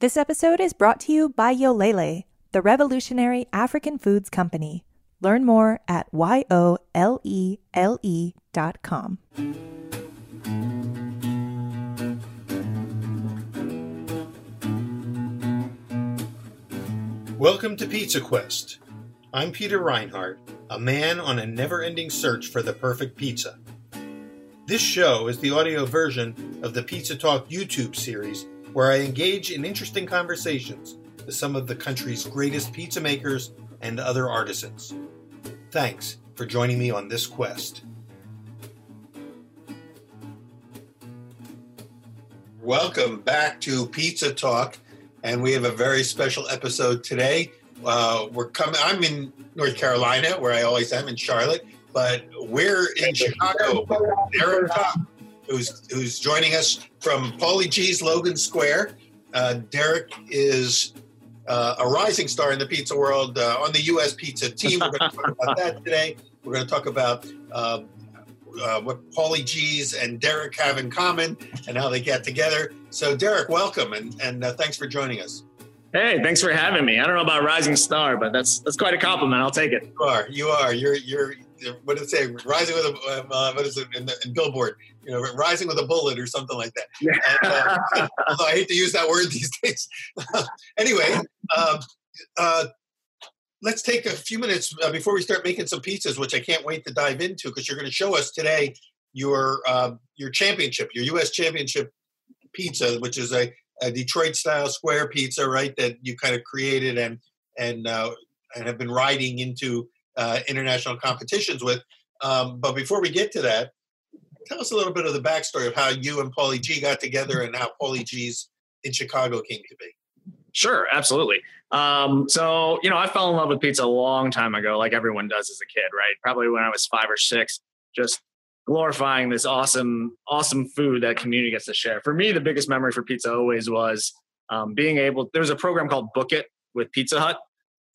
This episode is brought to you by Yolele, the revolutionary African foods company. Learn more at dot com. Welcome to Pizza Quest. I'm Peter Reinhart, a man on a never ending search for the perfect pizza. This show is the audio version of the Pizza Talk YouTube series where I engage in interesting conversations with some of the country's greatest pizza makers and other artisans. Thanks for joining me on this quest. Welcome back to Pizza Talk, and we have a very special episode today. Uh, we're coming. I'm in North Carolina, where I always am in Charlotte, but we're in Chicago. Who's who's joining us from Paulie Gee's Logan Square. Uh, Derek is uh, a rising star in the pizza world uh, on the U.S. pizza team. We're going to talk about that today. We're going to talk about uh, uh, what Paulie Gee's and Derek have in common and how they get together. So, Derek, welcome and, and uh, thanks for joining us. Hey, thanks for having me. I don't know about rising star, but that's that's quite a compliment. I'll take it. You are. You are. You're. You're. What did it say? Rising with a. Uh, what is it in, the, in Billboard? You know, rising with a bullet or something like that. Yeah. And, uh, although I hate to use that word these days. anyway, um, uh, let's take a few minutes uh, before we start making some pizzas, which I can't wait to dive into because you're going to show us today your uh, your championship, your U.S. championship pizza, which is a, a Detroit style square pizza, right? That you kind of created and and uh, and have been riding into uh, international competitions with. Um, but before we get to that, tell us a little bit of the backstory of how you and Paulie Gee got together and how Paulie Gee's in Chicago came to be. Sure, absolutely. Um, so, you know, I fell in love with pizza a long time ago, like everyone does as a kid, right? Probably when I was five or six, just glorifying this awesome, awesome food that community gets to share. For me, the biggest memory for pizza always was um, being able. there was a program called Book It with Pizza Hut,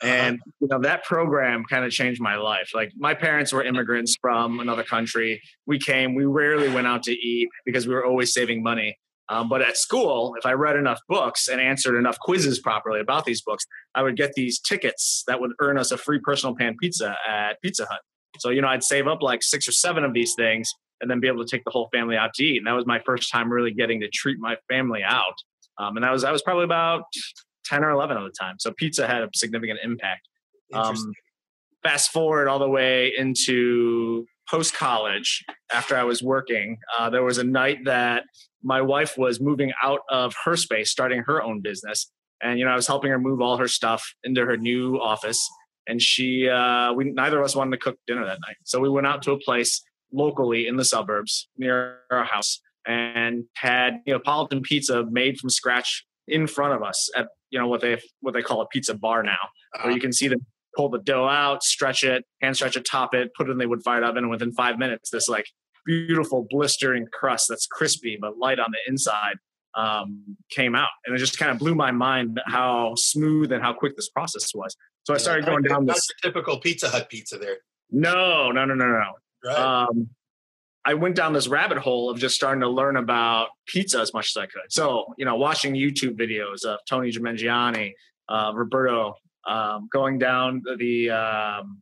and you know that program kind of changed my life. Like my parents were immigrants from another country. We came. We rarely went out to eat because we were always saving money. Um, but at school, if I read enough books and answered enough quizzes properly about these books, I would get these tickets that would earn us a free personal pan pizza at Pizza Hut. So, you know, I'd save up like six or seven of these things and then be able to take the whole family out to eat. And that was my first time really getting to treat my family out. Um, and that was, I was probably about 10 or 11 at the time. So pizza had a significant impact. Um, fast forward all the way into post college after I was working, uh, there was a night that my wife was moving out of her space, starting her own business. And, you know, I was helping her move all her stuff into her new office. And she, uh, we, neither of us wanted to cook dinner that night. So we went out to a place locally in the suburbs near our house and had, you know, Neapolitan pizza made from scratch in front of us at, you know, what they, what they call a pizza bar now, where you can see them pull the dough out, stretch it, hand stretch it, top it, put it in the wood fired oven. And within five minutes, this like beautiful blistering crust that's crispy but light on the inside um, came out. And it just kind of blew my mind how smooth and how quick this process was. So I started going down this. typical Pizza Hut pizza there, No, no, no, no, no. right? Um, I went down this rabbit hole of just starting to learn about pizza as much as I could. So, you know, watching YouTube videos of Tony Gemignani, uh, Roberto, um, going down the, um,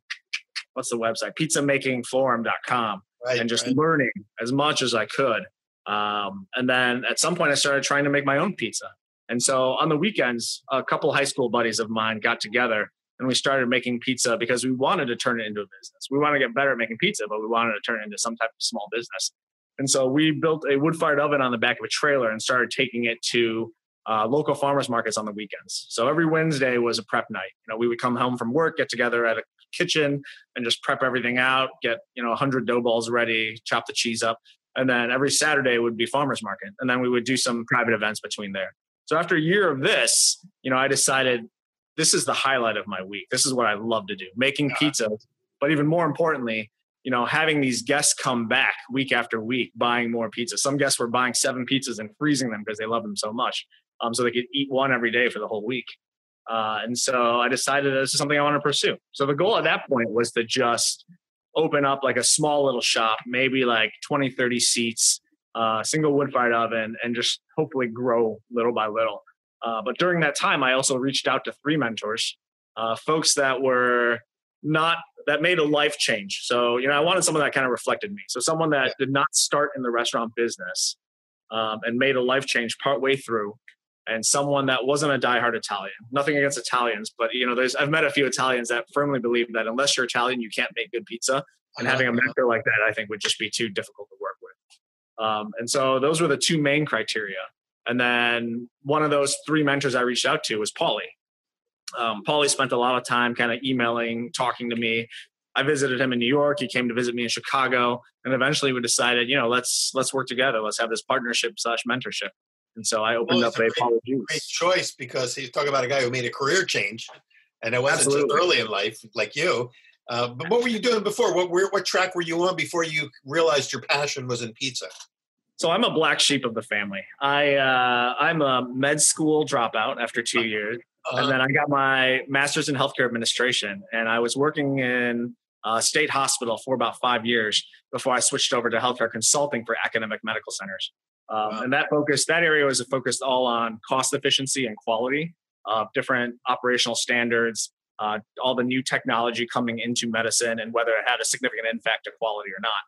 what's the website? Pizzamakingforum.com right. and just right. learning as much as I could. Um, and then at some point, I started trying to make my own pizza. And so on the weekends, a couple high school buddies of mine got together and we started making pizza because we wanted to turn it into a business. We wanted to get better at making pizza, but we wanted to turn it into some type of small business. And so we built a wood fired oven on the back of a trailer and started taking it to uh, local farmers markets on the weekends. So every Wednesday was a prep night. You know, we would come home from work, get together at a kitchen, and just prep everything out. Get you know 100 dough balls ready, chop the cheese up, and then every Saturday would be farmers market, and then we would do some private events between there. So after a year of this, you know, I decided this is the highlight of my week. This is what I love to do, making pizza. But even more importantly, you know, having these guests come back week after week, buying more pizza. Some guests were buying seven pizzas and freezing them because they love them so much, um, so they could eat one every day for the whole week. Uh, and so I decided this is something I want to pursue. So the goal at that point was to just open up like a small little shop, maybe like 20, 30 seats, uh, single wood fired oven, and just hopefully grow little by little. Uh, but during that time, I also reached out to three mentors, uh, folks that were not that made a life change. So you know, I wanted someone that kind of reflected me. So someone that did not start in the restaurant business um, and made a life change partway through, and someone that wasn't a diehard Italian. Nothing against Italians, but you know, there's I've met a few Italians that firmly believe that unless you're Italian, you can't make good pizza. And having a mentor like that, I think, would just be too difficult to work with. Um, and so those were the two main criteria. And then one of those three mentors I reached out to was Paulie. Um, Paulie spent a lot of time kind of emailing, talking to me. I visited him in New York. He came to visit me in Chicago, and eventually we decided, you know, let's let's work together. Let's have this partnership slash mentorship. And so I opened well, up a, great, Juice. Great choice because he's talking about a guy who made a career change, and it wasn't Absolutely. early in life like you. Uh, but what were you doing before? What what track were you on before you realized your passion was in pizza? So I'm a black sheep of the family. I uh, I'm a med school dropout after two years, uh-huh. and then I got my master's in healthcare administration, and I was working in a state hospital for about five years before I switched over to healthcare consulting for academic medical centers. Um, wow. And that focus, that area was focused all on cost efficiency and quality of different operational standards, uh, all the new technology coming into medicine, and whether it had a significant impact to quality or not.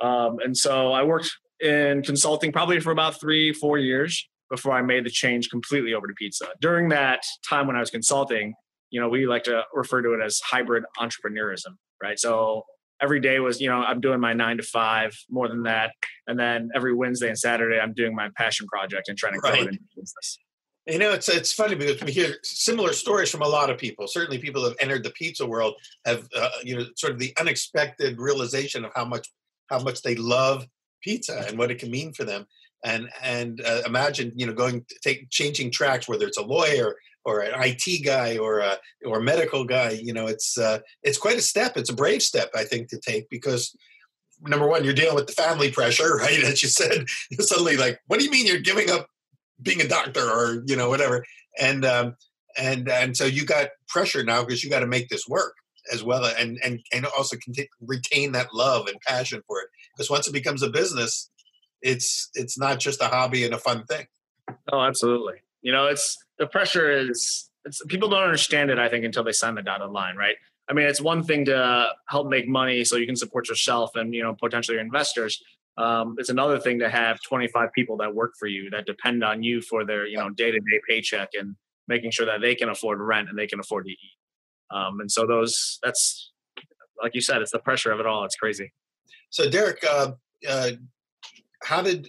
Um, and so I worked in consulting probably for about three, four years before I made the change completely over to pizza. During that time when I was consulting, you know, we like to refer to it as hybrid entrepreneurism, right? So every day was, you know, I'm doing my nine to five, more than that. And then every Wednesday and Saturday, I'm doing my passion project and trying to grow right. it into business. You know, it's it's funny because we hear similar stories from a lot of people. Certainly, people that have entered the pizza world have, uh, you know, sort of the unexpected realization of how much how much they love pizza and what it can mean for them and and uh, imagine you know going take changing tracks whether it's a lawyer or an IT guy or a or a medical guy you know it's uh, it's quite a step. It's a brave step I think to take because number one you're dealing with the family pressure right as you said. You're suddenly like what do you mean you're giving up being a doctor or you know whatever? And um, and and so you got pressure now because you got to make this work as well and and and also retain that love and passion for it because once it becomes a business it's it's not just a hobby and a fun thing. Oh absolutely. You know it's the pressure is it's people don't understand it i think until they sign the dotted line right? I mean it's one thing to help make money so you can support yourself and you know potentially your investors um, it's another thing to have 25 people that work for you that depend on you for their you know day-to-day paycheck and making sure that they can afford rent and they can afford to eat um, and so those that's like you said, it's the pressure of it all. It's crazy. So Derek, uh, uh, how did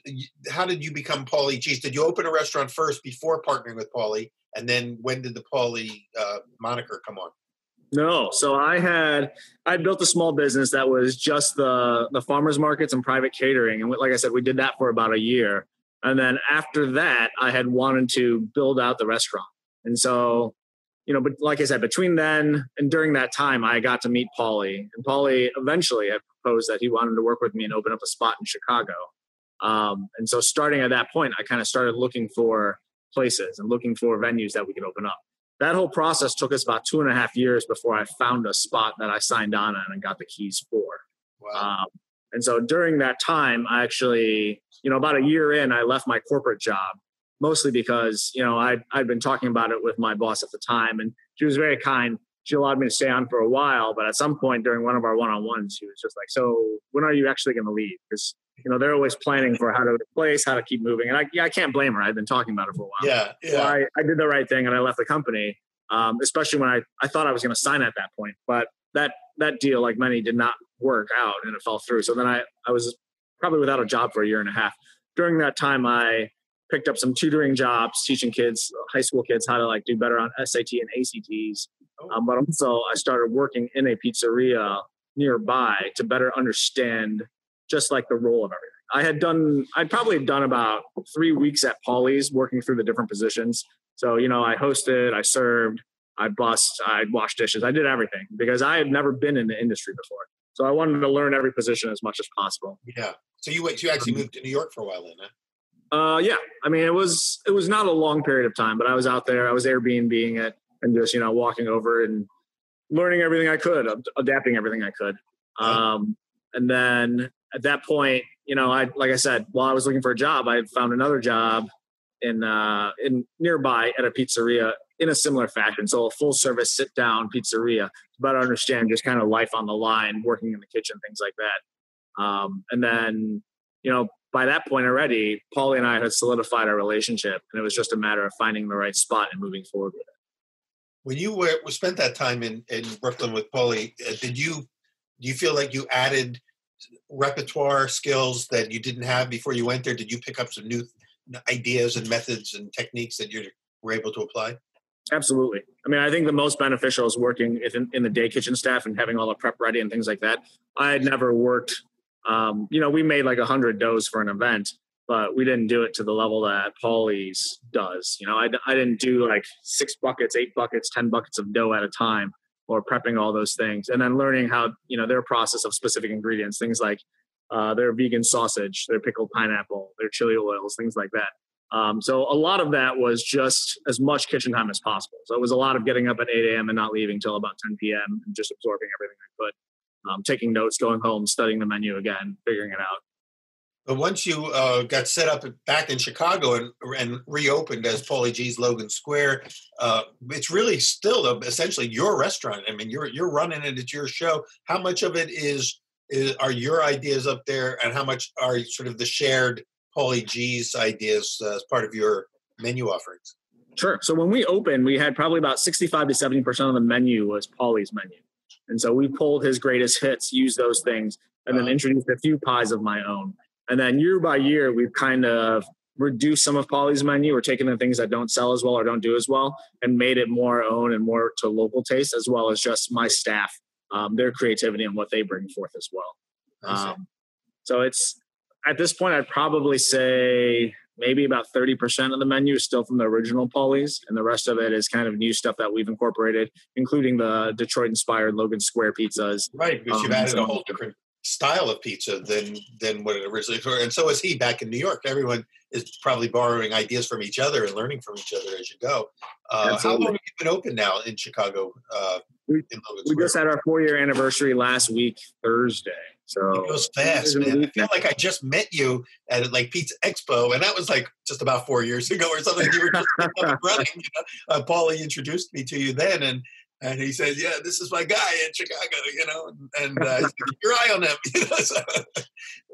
how did you become Paulie Gee's? Did you open a restaurant first before partnering with Paulie, and then when did the Paulie uh, moniker come on? No, so I had I built a small business that was just the the farmers markets and private catering, and like I said, we did that for about a year, and then after that, I had wanted to build out the restaurant, and so you know, but like I said, between then and during that time, I got to meet Paulie, and Paulie eventually had proposed that he wanted to work with me and open up a spot in Chicago. Um, and so, starting at that point, I kind of started looking for places and looking for venues that we could open up. That whole process took us about two and a half years before I found a spot that I signed on and got the keys for. Wow. Um, and so during that time, I actually, you know, about a year in, I left my corporate job mostly because you know I'd, I'd been talking about it with my boss at the time and she was very kind. She allowed me to stay on for a while but at some point during one of our one-on-ones she was just like so when are you actually going to leave? Because you know they're always planning for how to replace how to keep moving and I, yeah, I can't blame her. I've been talking about it for a while. Yeah, yeah. So I, I did the right thing and i left the company um, especially when I, I thought i was going to sign at that point but that that deal like many did not work out and it fell through. So then i i was probably without a job for a year and a half. During that time i picked up some tutoring jobs, teaching kids, high school kids, how to like do better on SAT and ACTs. Oh. Um, but also, I started working in a pizzeria nearby to better understand just like the role of everything. I had done, I'd probably done about three weeks at Paulie's working through the different positions. So, you know, I hosted, I served, I bussed, I washed dishes, I did everything because I had never been in the industry before. So I wanted to learn every position as much as possible. Yeah. So you went, you actually moved to New York for a while then, huh? Uh, yeah. I mean, it was it was not a long period of time, but I was out there. I was Airbnbing it and just you know walking over and learning everything I could, adapting everything I could. Um, and then at that point, you know, I like I said, while I was looking for a job, I found another job in uh, in nearby at a pizzeria in a similar fashion. So a full service sit down pizzeria to better understand just kind of life on the line, working in the kitchen, things like that. Um, and then, you know, by that point already, Paulie and I had solidified our relationship, and it was just a matter of finding the right spot and moving forward with it. When you were spent that time in, in Brooklyn with Paulie, uh, did you do you feel like you added repertoire skills that you didn't have before you went there? Did you pick up some new ideas and methods and techniques that you were able to apply? Absolutely. I mean, I think the most beneficial is working in, in the day kitchen staff and having all the prep ready and things like that. I had never worked. Um, you know, we made like a hundred doughs for an event, but we didn't do it to the level that Paulie's does. You know, I, I didn't do like six buckets, eight buckets, ten buckets of dough at a time, or prepping all those things, and then learning how you know their process of specific ingredients, things like uh, their vegan sausage, their pickled pineapple, their chili oils, things like that. Um, so a lot of that was just as much kitchen time as possible. So it was a lot of getting up at 8 a.m. and not leaving till about 10 p.m. and just absorbing everything I could, um, taking notes, going home, studying the menu again, figuring it out. But once you uh, got set up back in Chicago and, and reopened as Paulie Gee's Logan Square, uh, it's really still a, essentially your restaurant. I mean, you're you're running it. It's your show. How much of it is, is are your ideas up there, and how much are sort of the shared Paulie Gee's ideas uh, as part of your menu offerings? Sure. So when we opened, we had probably about 65 to 70% of the menu was Paulie's menu. And so we pulled his greatest hits, used those things, and then introduced a few pies of my own. And then year by year, we've kind of reduced some of Paulie's menu or taken the things that don't sell as well or don't do as well and made it more own and more to local taste, as well as just my staff, um, their creativity and what they bring forth as well. Um, so it's at this point, I'd probably say maybe about 30% of the menu is still from the original Paulie's, and the rest of it is kind of new stuff that we've incorporated, including the Detroit inspired Logan Square pizzas. Right, because um, you've added so, a whole different style of pizza than than what it originally was. And so is he back in New York. Everyone is probably borrowing ideas from each other and learning from each other as you go. Uh, how long have you been open now in Chicago? Uh, we, in we just had our four year anniversary last week, Thursday. So it goes fast, man. I feel like I just met you at like Pizza Expo, and that was like just about four years ago or something. You were just running. You know? uh, Paulie introduced me to you then, and and he said, "Yeah, this is my guy in Chicago," you know, and uh, said, keep your eye on him. You know, so,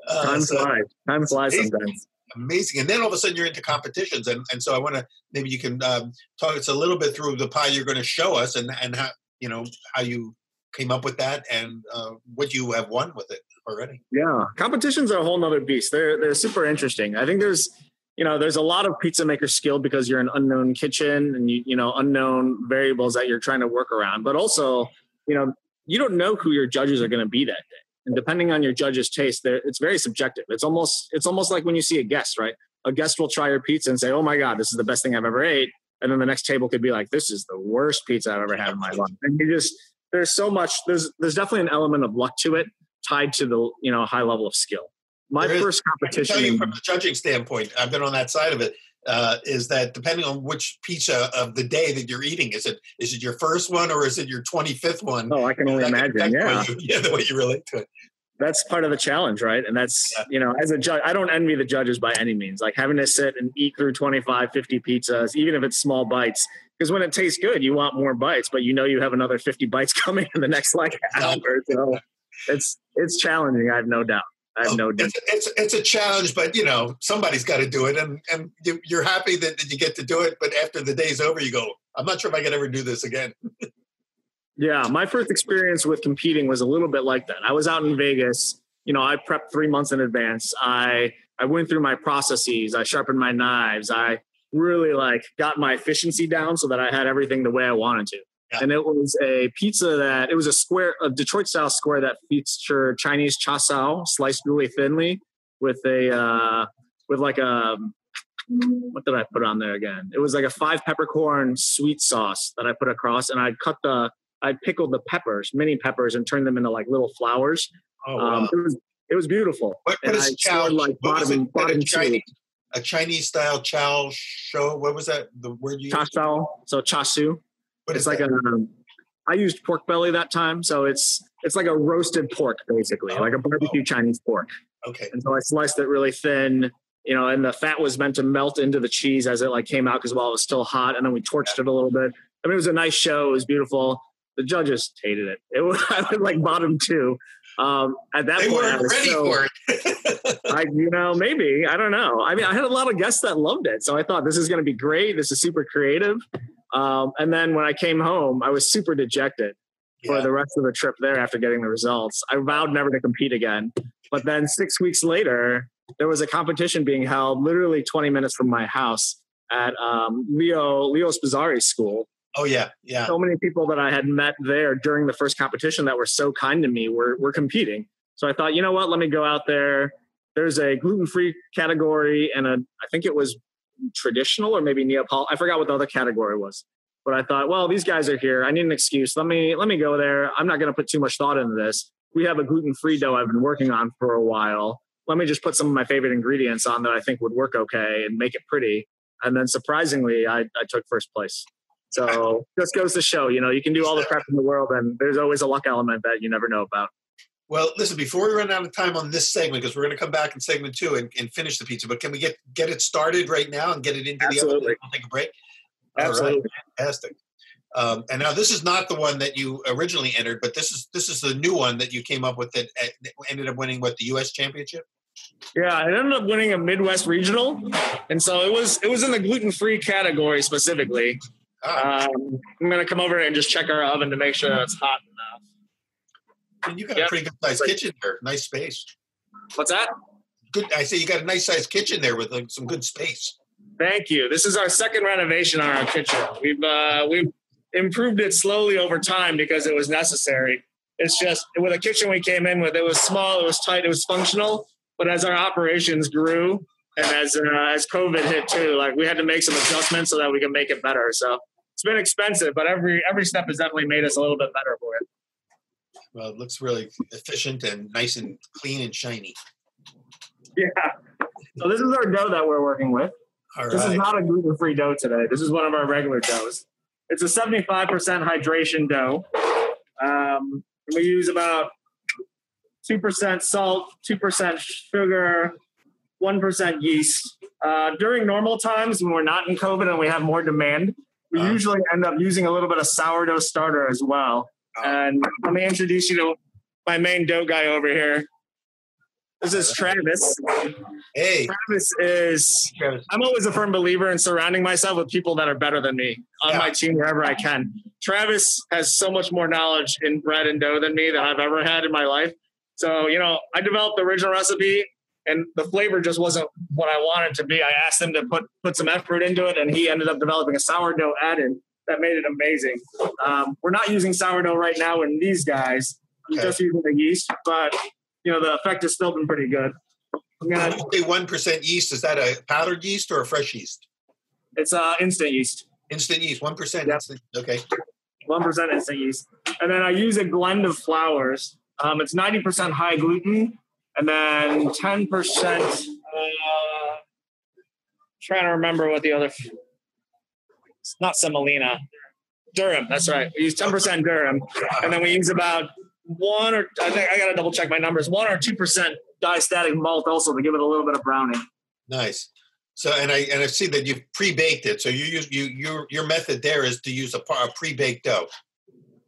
uh, Time so flies. Time flies amazing, sometimes. Amazing, and then all of a sudden you're into competitions, and and so I want to maybe you can um, talk us a little bit through the pie you're going to show us, and and how you know how you came up with that and uh, what you have won with it already. Yeah, competitions are a whole nother beast. They're they're super interesting. I think there's you know there's a lot of pizza maker skill because you're an unknown kitchen and you you know unknown variables that you're trying to work around, but also you know you don't know who your judges are going to be that day. And depending on your judge's taste, it's very subjective. It's almost it's almost like when you see a guest, right? A guest will try your pizza and say, "Oh my god, this is the best thing I've ever ate," and then the next table could be like, "This is the worst pizza I've ever had in my life." And you just there's so much there's there's definitely an element of luck to it tied to the you know high level of skill. My there first is, competition I can tell you from the judging standpoint i've been on that side of it uh, is that depending on which pizza of the day that you're eating is it is it your first one or is it your 25th one? Oh i can only imagine yeah. you, yeah the way you relate to it. That's part of the challenge right? And that's yeah. you know as a judge i don't envy the judges by any means. Like having to sit and eat through 25 50 pizzas even if it's small bites because when it tastes good, you want more bites, but you know you have another 50 bites coming in the next like hour. So it's it's challenging. I have no doubt. I have no doubt. It's, it's, it's a challenge, but you know somebody's got to do it, and and you're happy that, that you get to do it. But after the day's over, you go, I'm not sure if I can ever do this again. yeah, my first experience with competing was a little bit like that. I was out in Vegas. You know, I prepped three months in advance. I I went through my processes. I sharpened my knives. I really like got my efficiency down so that I had everything the way I wanted to. Yeah. And it was a pizza that it was a square, a Detroit style square that featured Chinese char siu sliced really thinly with a uh, with like a what did I put on there again? It was like a five peppercorn sweet sauce that I put across, and I'd cut the I pickled the peppers, mini peppers, and turned them into like little flowers. Oh, wow. um, it was it was beautiful. What, what is chow? Like bottom, bottom Chinese, a Chinese style chow show. What was that? The word you chow. So chasu. What it's like that? a. Um, I used pork belly that time, so it's it's like a roasted pork basically, oh, like a barbecue oh. Chinese pork. Okay. And so I sliced it really thin, you know, and the fat was meant to melt into the cheese as it like came out because while it was still hot, and then we torched it a little bit. I mean, it was a nice show. It was beautiful. The judges hated it. It was I was like bottom two. Um, at that They point, I was ready so, for it. I, you know, maybe I don't know. I mean, I had a lot of guests that loved it, so I thought this is going to be great. This is super creative. Um, and then when I came home, I was super dejected for the rest of the trip there after getting the results. I vowed never to compete again. But then six weeks later, there was a competition being held literally 20 minutes from my house at um, Leo Leo Spizzirri's school. Oh yeah, yeah. So many people that I had met there during the first competition that were so kind to me were were competing. So I thought, you know what? Let me go out there. There's a gluten free category and a I think it was traditional or maybe Neapol. I forgot what the other category was. But I thought, well, these guys are here. I need an excuse. Let me let me go there. I'm not going to put too much thought into this. We have a gluten free dough I've been working on for a while. Let me just put some of my favorite ingredients on that I think would work okay and make it pretty. And then surprisingly, I, I took first place. So just goes to show, you know, you can do all the prep in the world, and there's always a luck element that you never know about. Well, listen, before we run out of time on this segment, because we're going to come back in segment two and, and finish the pizza, but can we get get it started right now and get it into the oven? Absolutely. We'll take a break. All right, Absolutely. fantastic. Um, and now this is not the one that you originally entered, but this is this is the new one that you came up with that that ended up winning what the U.S. Championship. Yeah, I ended up winning a Midwest regional, and so it was it was in the gluten free category specifically. Ah, Um, I'm gonna come over and just check our oven to make sure it's hot enough. and you got yeah. a pretty good sized kitchen there. Nice space. What's that? Good. I say you got a nice sized kitchen there with like, some good space. Thank you. This is our second renovation on our kitchen. We've uh, we've improved it slowly over time because it was necessary. It's just with a kitchen we came in with, it was small, it was tight, it was functional. But as our operations grew and as uh, as COVID hit too, like we had to make some adjustments so that we can make it better. So it's been expensive, but every every step has definitely made us a little bit better for it. Well, it looks really efficient and nice and clean and shiny. Yeah. So this is our dough that we're working with. All This is not a gluten free dough today. This is one of our regular doughs. It's a 75% hydration dough. Um, we use about 2% salt, 2% sugar, 1% yeast. Uh, during normal times when we're not in COVID and we have more demand, we Uh. usually end up using a little bit of sourdough starter as well. And let me introduce you to my main dough guy over here. This is Travis. Hey, Travis is Travis. I'm always a firm believer in surrounding myself with people that are better than me on Yeah. my team wherever I can. Travis has so much more knowledge in bread and dough than me that I've ever had in my life. So, you know, I developed the original recipe and the flavor just wasn't what I wanted to be. I asked him to put put some effort into it and he ended up developing a sourdough add-in that made it amazing. Um, we're not using sourdough right now in these guys. I'm Okay. just using the yeast, but you know, the effect has still been pretty good. I'm gonna, Say one percent yeast. Is that a powdered yeast or a fresh yeast? it's uh, instant yeast. Instant yeast. One percent. Yep. instant. Okay. one percent instant yeast, and then I use a blend of flours. Um, it's ninety percent high gluten, and then ten percent. Uh, trying to remember what the other. It's not semolina, durum. That's right. We use ten percent durum, and then we use about one or I think I got to double check my numbers. One or two percent diastatic malt also to give it a little bit of browning. Nice. So, and I and I see that you've pre-baked it. So you use you your your method there is to use a, a pre-baked dough.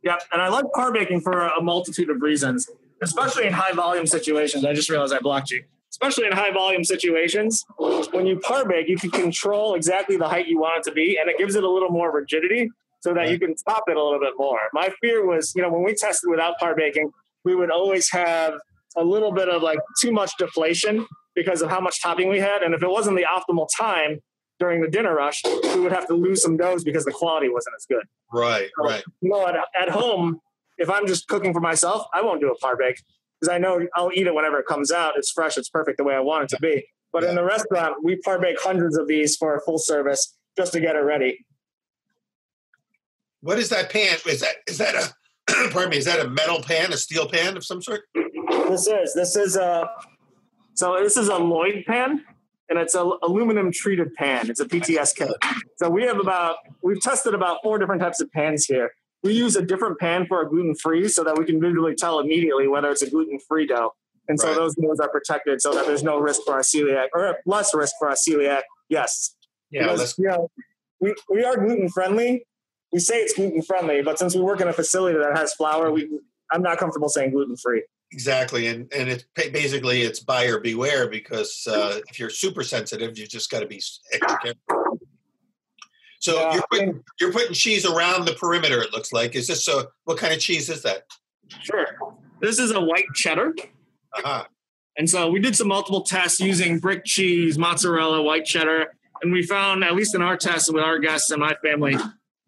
Yep, and I like par baking for a multitude of reasons, especially in high volume situations. I just realized I blocked you. Especially in high volume situations, when you par bake, you can control exactly the height you want it to be, and it gives it a little more rigidity so that you can top it a little bit more. My fear was, you know, when we tested without par baking, we would always have a little bit of like too much deflation because of how much topping we had, and if it wasn't the optimal time during the dinner rush, we would have to lose some doughs because the quality wasn't as good Right. Right. you know, at, at home, if I'm just cooking for myself, I won't do a par bake because I know I'll eat it whenever it comes out. It's fresh, it's perfect the way I want it to be. But in the restaurant, we par bake hundreds of these for a full service just to get it ready. What is that pan? Is that is that a pardon me? Is that a metal pan, a steel pan of some sort? This is this is a so this is a Lloyd pan, and it's an aluminum treated pan. It's a PTS kit. So we have about we've tested about four different types of pans here. We use a different pan for a gluten free so that we can visually tell immediately whether it's a gluten free dough. And so Right. those meals are protected so that there's no risk for our celiac or less risk for our celiac Yes. Yeah, Because, you know, we, we are gluten friendly. We say it's gluten friendly, but since we work in a facility that has flour, we I'm not comfortable saying gluten free. exactly. And and it's basically it's buyer beware because uh, if you're super sensitive, you just got to be extra careful. So Yeah, you're I putting mean- you're putting cheese around the perimeter. It looks like. Is this so? What kind of cheese is that? Sure. This is a white cheddar. Uh-huh. And so we did some multiple tests using brick cheese, mozzarella, white cheddar. And we found, at least in our tests with our guests and my family,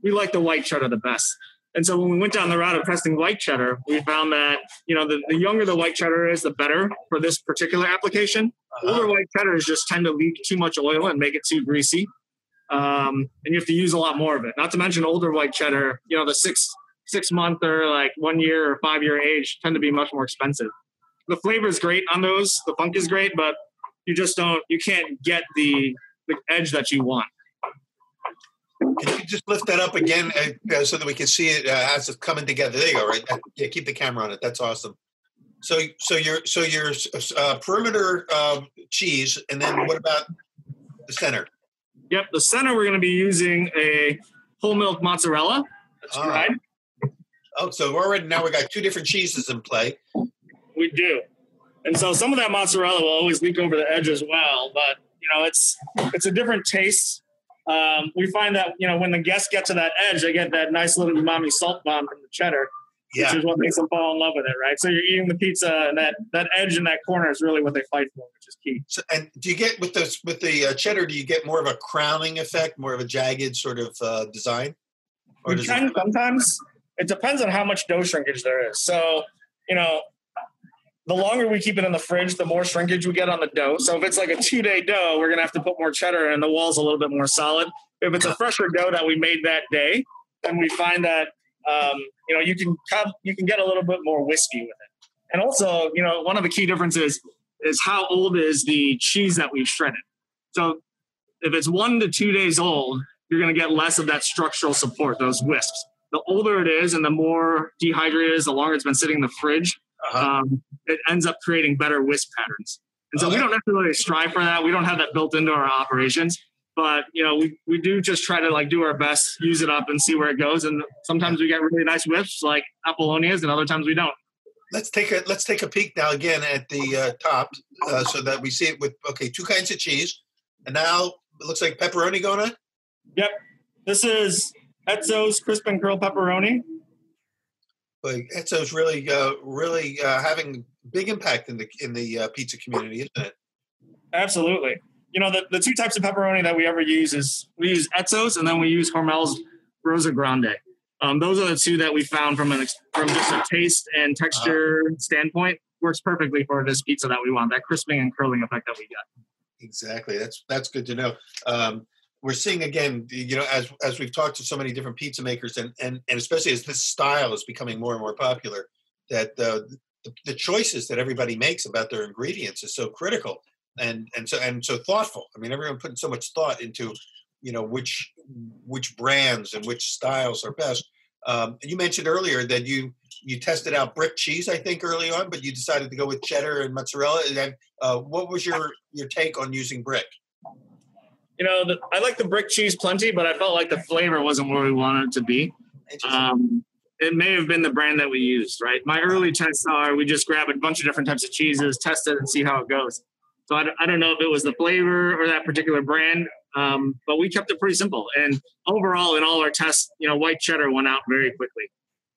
we like the white cheddar the best. And so when we went down the route of testing white cheddar, we found that, you know, the, the younger the white cheddar is, the better for this particular application. Older Uh-huh. white cheddars just tend to leak too much oil and make it too greasy. Um, and you have to use a lot more of it. Not to mention older white cheddar, you know, the six six month or like one year or five year age tend to be much more expensive. The flavor is great on those. The funk is great, but you just don't you can't get the the edge that you want. Can you just lift that up again uh, uh, so that we can see it uh, as it's coming together? There you go. Right. That- yeah. Keep the camera on it. That's awesome. So so your so your uh, perimeter um, cheese, and then what about the center? Yep, the center we're going to be using a whole milk mozzarella. That's Ah. dried. Oh, so we're already now we got two different cheeses in play. We do. And so some of that mozzarella will always leak over the edge as well, but you know, it's it's a different taste. Um, we find that you know when the guests get to that edge, they get that nice little umami salt bomb from the cheddar, Yeah. which is what makes them fall in love with it, right? So you're eating the pizza, and that that edge in that corner is really what they fight for, key. So, and do you get with the with the uh, cheddar? Do you get more of a crowning effect, more of a jagged sort of uh, design, or We can it? sometimes. It depends on how much dough shrinkage there is. So, you know, the longer we keep it in the fridge, the more shrinkage we get on the dough. So if it's like a two day dough, we're gonna have to put more cheddar in, and the wall's a little bit more solid. If it's a fresher dough that we made that day, then we find that um, you know you can come, you can get a little bit more whiskey with it. And also, you know, one of the key differences is how old is the cheese that we've shredded. So if it's one to two days old, you're going to get less of that structural support, those wisps. The older it is and the more dehydrated it is, the longer it's been sitting in the fridge, Uh-huh. um, it ends up creating better wisp patterns. And so we don't necessarily strive for that. We don't have that built into our operations. But you know, we, we do just try to like do our best, use it up and see where it goes. And sometimes we get really nice whiffs like Apollonias and other times we don't. Let's take a let's take a peek now again at the uh, top, uh, so that we see it with okay, two kinds of cheese, and now it looks like pepperoni going on. Yep. This is Ezzo's crisp and curl pepperoni. But Ezzo's really uh, really uh, having big impact in the in the uh, pizza community, isn't it? Absolutely. You know, the, the two types of pepperoni that we ever use is we use Ezzo's and then we use Hormel's Rosa Grande. Um, those are the two that we found from an from just a taste and texture standpoint works perfectly for this pizza that we want. That crisping and curling effect that we get. Exactly. That's that's good to know. Um, we're seeing again, you know, as as we've talked to so many different pizza makers, and and and especially as this style is becoming more and more popular, that uh, the, the choices that everybody makes about their ingredients is so critical and and so and so thoughtful. I mean, everyone putting so much thought into, you know, which which brands and which styles are best. Um, you mentioned earlier that you you tested out brick cheese, I think, early on, but you decided to go with cheddar and mozzarella. And uh, what was your your take on using brick? You know, the, I like the brick cheese plenty, but I felt like the flavor wasn't where we wanted it to be. Interesting. Um, it may have been the brand that we used, right? My early tests are we just grab a bunch of different types of cheeses, test it, and see how it goes. So I I don't know if it was the flavor or that particular brand, um, but we kept it pretty simple. And overall, in all our tests, you know, white cheddar went out very quickly.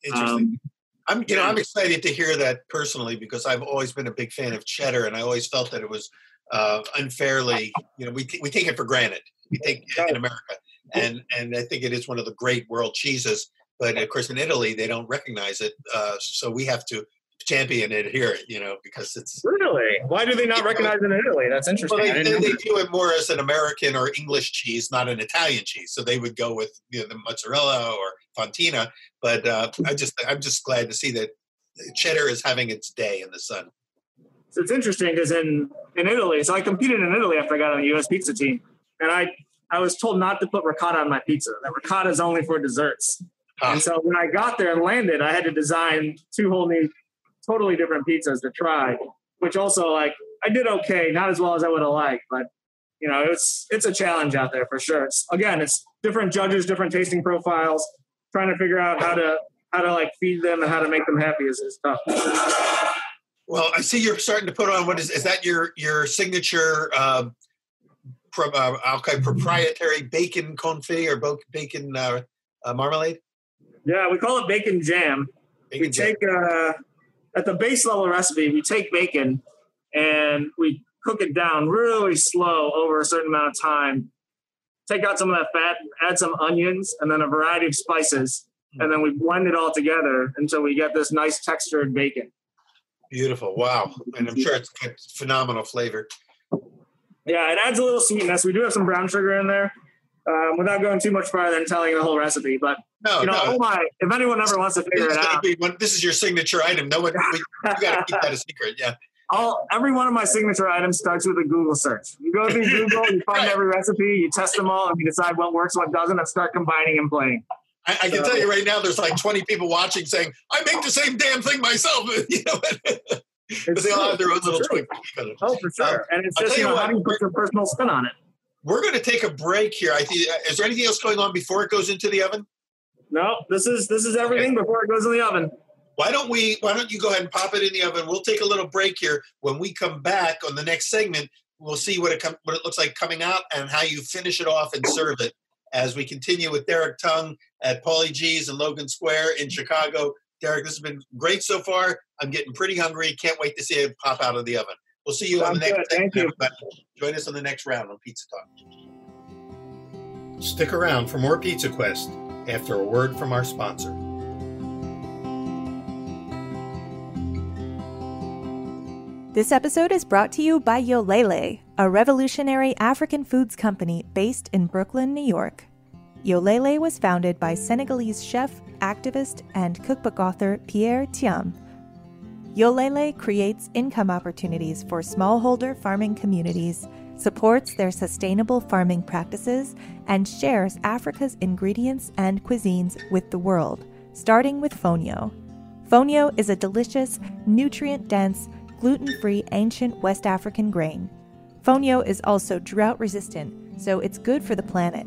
Interesting. Um, I'm, you know. I'm excited to hear that personally because I've always been a big fan of cheddar, and I always felt that it was uh, unfairly, you know, we we take it for granted. We take in America, and and I think it is one of the great world cheeses. But of course, in Italy, they don't recognize it, uh, so we have to champion it here, you know, because it's really? Why do they not recognize it in Italy? That's interesting. well, they, they, they view it more as an American or English cheese, not an Italian cheese. So they would go with you know, the mozzarella or fontina. But uh, I just I'm just glad to see that cheddar is having its day in the sun. So it's interesting because in, in Italy, so I competed in Italy after I got on the U.S. pizza team, and I I was told not to put ricotta on my pizza. That ricotta is only for desserts. Ah. And so when I got there and landed, I had to design two whole new, totally different pizzas to try. which also like I did okay, not as well as I would have liked, but you know, it's it's a challenge out there for sure. It's again, it's different judges, different tasting profiles, trying to figure out how to how to like feed them and how to make them happy is, is tough. Well, I see you're starting to put on what is is that your your signature uh, pro, uh, okay, proprietary bacon confit or bacon uh, uh, marmalade? Yeah, we call it bacon jam. Bacon we jam. take uh, at the base level recipe, we take bacon and we cook it down really slow over a certain amount of time. Take out some of that fat, add some onions, and then a variety of spices, and then we blend it all together until we get this nice textured bacon. Beautiful. Wow. And I'm sure it's got phenomenal flavor. Yeah, it adds a little sweetness. We do have some brown sugar in there, um, without going too much farther than telling the whole recipe. But No, you know, no. oh my! If anyone ever wants to figure it out, one, this is your signature item. No one, we, you got to keep that a secret. Yeah. all every one of my signature items starts with a Google search. You go through Google, you find Right. every recipe, you test them all, and you decide what works, what doesn't, and start combining and playing. I, I can tell you right now, there's like 20 people watching saying, I make the same damn thing myself. you know, but It's they all have their own little twink. Oh, for sure. Um, and it's I'll just you know, how you put your personal spin on it? We're going to take a break here. I think. Uh, is there anything else going on before it goes into the oven? No, this is this is everything before it goes in the oven. Why don't we? Why don't you go ahead and pop it in the oven? We'll take a little break here. When we come back on the next segment, we'll see what it com- what it looks like coming out and how you finish it off and serve it. As we continue with Derek Tung at Paulie Gee's in Logan Square in Chicago. Derek, this has been great so far. I'm getting pretty hungry. Can't wait to see it pop out of the oven. We'll see you on the Sounds next good. Thank segment, you. everybody. Join us on the next round on Pizza Talk. Stick around for more Pizza Quest after a word from our sponsor. This episode is brought to you by Yolele, a revolutionary African foods company based in Brooklyn, New York. Yolele was founded by Senegalese chef, activist, and cookbook author Pierre Thiam. Yolele creates income opportunities for smallholder farming communities, supports their sustainable farming practices, and shares Africa's ingredients and cuisines with the world, starting with fonio. Fonio is a delicious, nutrient dense, gluten free ancient West African grain. Fonio is also drought resistant, so it's good for the planet.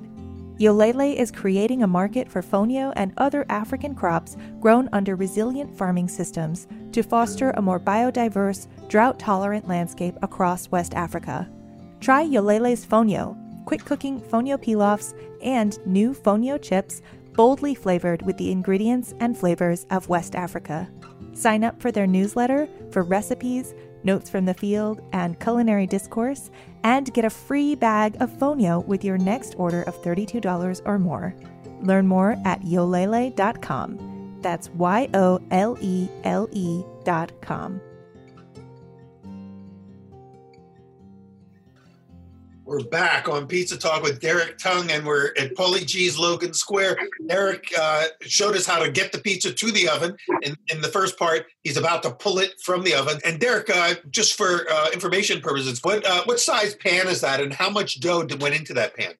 Yolele is creating a market for fonio and other African crops grown under resilient farming systems to foster a more biodiverse, drought tolerant landscape across West Africa. Try Yolele's fonio, quick cooking fonio pilafs, and new fonio chips boldly flavored with the ingredients and flavors of West Africa. Sign up for their newsletter for recipes, notes from the field, and culinary discourse, and get a free bag of fonio with your next order of $32 or more. Learn more at yolele.com. That's Y O L E L E.com. We're back on Pizza Talk with Derek Tung, and we're at Paulie Gee's Logan Square. Derek uh, showed us how to get the pizza to the oven. In, in the first part, he's about to pull it from the oven. And Derek, uh, just for uh, information purposes, what uh, what size pan is that, and how much dough went into that pan?